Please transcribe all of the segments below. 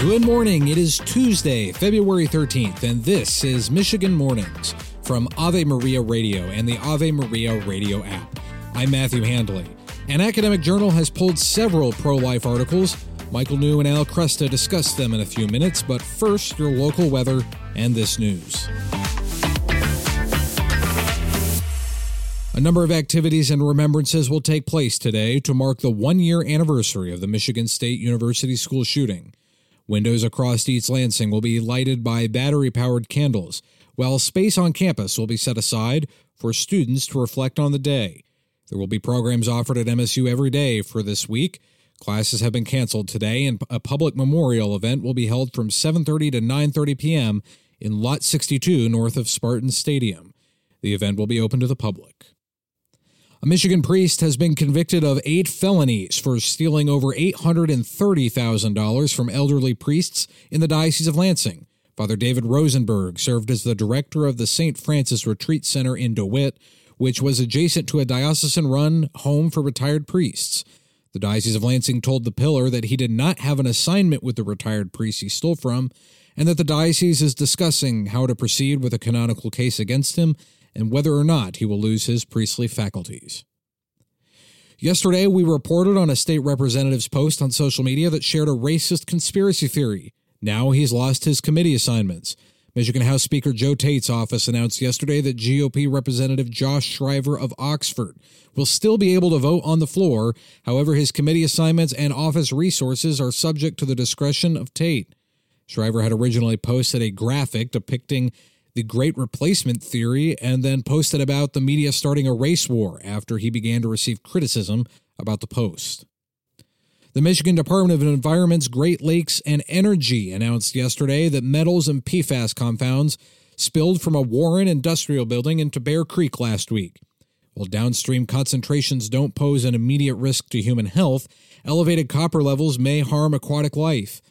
Good morning. It is Tuesday, February 13th, and this is Michigan Mornings from Ave Maria Radio and the Ave Maria Radio app. I'm Matthew Handley. An academic journal has pulled several pro life articles. Michael New and Al Kresta discuss them in a few minutes, but first, your local weather and this news. A number of activities and remembrances will take place today to mark the one year anniversary of the Michigan State University school shooting. Windows across East Lansing will be lighted by battery powered candles, while space on campus will be set aside for students to reflect on the day. There will be programs offered at MSU every day for this week. Classes have been canceled today and a public memorial event will be held from 7:30 to 9:30 p.m. in Lot 62 north of Spartan Stadium. The event will be open to the public. A Michigan priest has been convicted of eight felonies for stealing over $830,000 from elderly priests in the Diocese of Lansing. Father David Rosenberg served as the director of the St. Francis Retreat Center in DeWitt, which was adjacent to a diocesan run home for retired priests. The Diocese of Lansing told the Pillar that he did not have an assignment with the retired priest he stole from, and that the diocese is discussing how to proceed with a canonical case against him and whether or not he will lose his priestly faculties. Yesterday, we reported on a state representative's post on social media that shared a racist conspiracy theory. Now he's lost his committee assignments. Michigan House Speaker Joe Tate's office announced yesterday that GOP Representative Josh Schriver of Oxford will still be able to vote on the floor. However, his committee assignments and office resources are subject to the discretion of Tate. Schriver had originally posted a graphic depicting the Great Replacement theory and then posted about the media starting a race war after he began to receive criticism about the post. The Michigan Department of Environment's Great Lakes and Energy announced yesterday that metals and PFAS compounds spilled from a Warren industrial building into Bear Creek last week. While downstream concentrations don't pose an immediate risk to human health, elevated copper levels may harm aquatic life.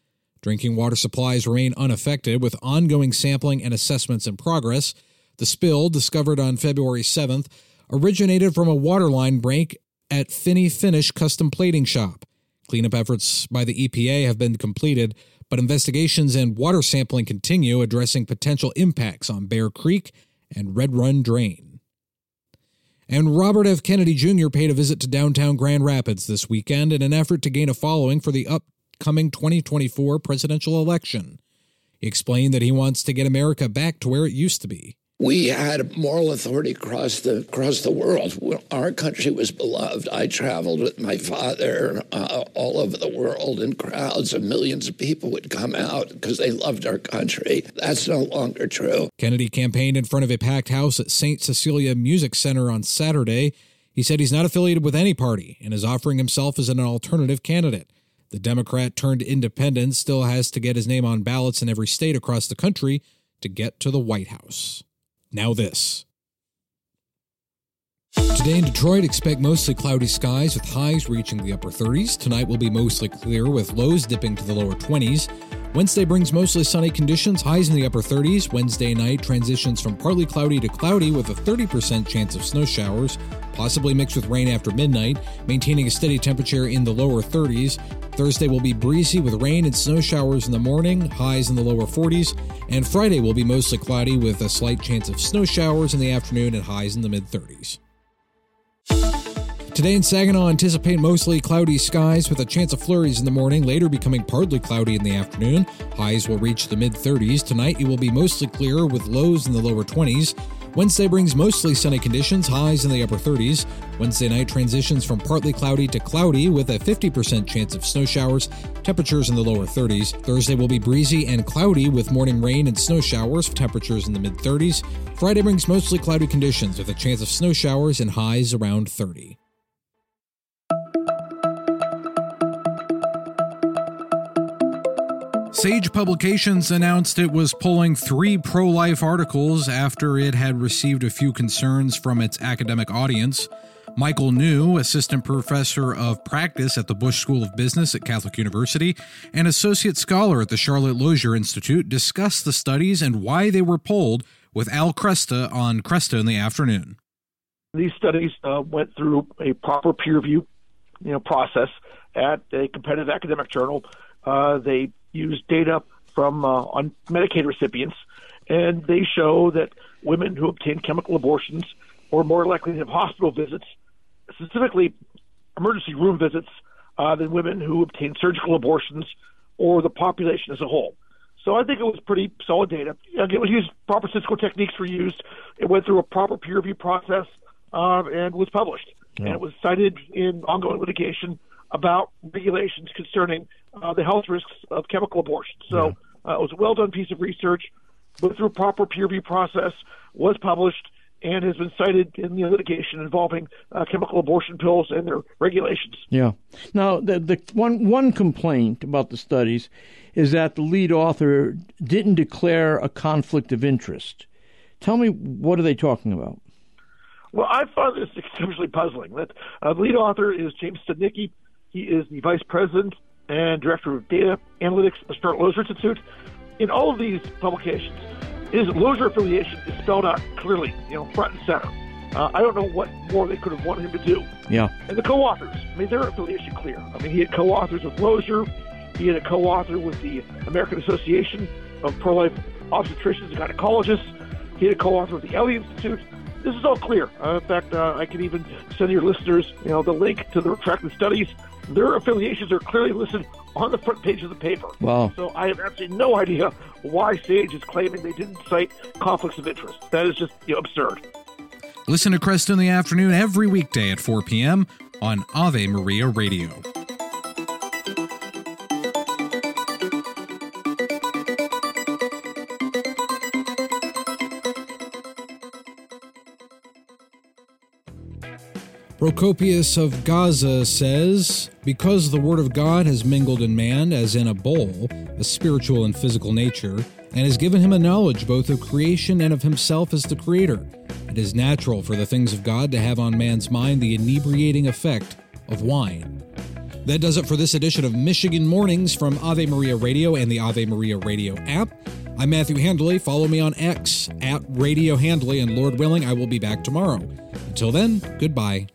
Drinking water supplies remain unaffected with ongoing sampling and assessments in progress. The spill, discovered on February 7th, originated from a waterline break at Finney Finish Custom Plating Shop. Cleanup efforts by the EPA have been completed, but investigations and water sampling continue, addressing potential impacts on Bear Creek and Red Run Drain. And Robert F. Kennedy Jr. paid a visit to downtown Grand Rapids this weekend in an effort to gain a following for the up upcoming 2024 presidential election. He explained that he wants to get America back to where it used to be. We had moral authority across the across the world. Our country was beloved. I traveled with my father uh, all over the world, and crowds of millions of people would come out because they loved our country. That's no longer true. Kennedy campaigned in front of a packed house at St. Cecilia Music Center on Saturday. He said he's not affiliated with any party and is offering himself as an alternative candidate. The Democrat turned independent still has to get his name on ballots in every state across the country to get to the White House. Now, this. Today in Detroit, expect mostly cloudy skies with highs reaching the upper 30s. Tonight will be mostly clear with lows dipping to the lower 20s. Wednesday brings mostly sunny conditions, highs in the upper 30s. Wednesday night transitions from partly cloudy to cloudy with a 30% chance of snow showers, possibly mixed with rain after midnight, maintaining a steady temperature in the lower 30s. Thursday will be breezy with rain and snow showers in the morning, highs in the lower 40s. And Friday will be mostly cloudy with a slight chance of snow showers in the afternoon and highs in the mid 30s. Today in Saginaw, anticipate mostly cloudy skies with a chance of flurries in the morning, later becoming partly cloudy in the afternoon. Highs will reach the mid 30s. Tonight, it will be mostly clear with lows in the lower 20s. Wednesday brings mostly sunny conditions, highs in the upper 30s. Wednesday night transitions from partly cloudy to cloudy with a 50% chance of snow showers, temperatures in the lower 30s. Thursday will be breezy and cloudy with morning rain and snow showers, temperatures in the mid 30s. Friday brings mostly cloudy conditions with a chance of snow showers and highs around 30. Sage Publications announced it was pulling three pro life articles after it had received a few concerns from its academic audience. Michael New, assistant professor of practice at the Busch School of Business at Catholic University and associate scholar at the Charlotte Lozier Institute, discussed the studies and why they were pulled with Al Kresta on Kresta in the afternoon. These studies uh, went through a proper peer review you know, process at a competitive academic journal. Uh, they used data from uh, on Medicaid recipients, and they show that women who obtain chemical abortions are more likely to have hospital visits, specifically emergency room visits, uh, than women who obtain surgical abortions or the population as a whole. So I think it was pretty solid data. It was used, proper statistical techniques were used. It went through a proper peer review process uh, and was published. Yeah. And it was cited in ongoing litigation about regulations concerning uh, the health risks of chemical abortion. So yeah. uh, it was a well done piece of research, went through a proper peer review process, was published, and has been cited in the litigation involving uh, chemical abortion pills and their regulations. Yeah. Now, the, the one one complaint about the studies is that the lead author didn't declare a conflict of interest. Tell me, what are they talking about? Well, I found this extremely puzzling. That uh, the lead author is James Studnicki. He is the vice president and director of data analytics at the Stuart Lozier Institute. In all of these publications, his Lozier affiliation is spelled out clearly, you know, front and center. Uh, I don't know what more they could have wanted him to do. Yeah. And the co-authors, I mean, their affiliation clear. I mean, he had co-authors with Lozier. He had a co-author with the American Association of Pro-Life Obstetricians and Gynecologists. He had a co-author with the Elliot Institute. This is all clear. Uh, in fact, uh, I can even send your listeners, you know, the link to the retracted studies. Their affiliations are clearly listed on the front page of the paper. Wow. So I have absolutely no idea why Sage is claiming they didn't cite conflicts of interest. That is just you know, absurd. Listen to Kresta in the afternoon every weekday at 4 p.m. on Ave Maria Radio. Procopius of Gaza says, Because the Word of God has mingled in man as in a bowl, a spiritual and physical nature, and has given him a knowledge both of creation and of himself as the Creator, it is natural for the things of God to have on man's mind the inebriating effect of wine. That does it for this edition of Michigan Mornings from Ave Maria Radio and the Ave Maria Radio app. I'm Matthew Handley. Follow me on X at Radio Handley, and Lord willing, I will be back tomorrow. Until then, goodbye.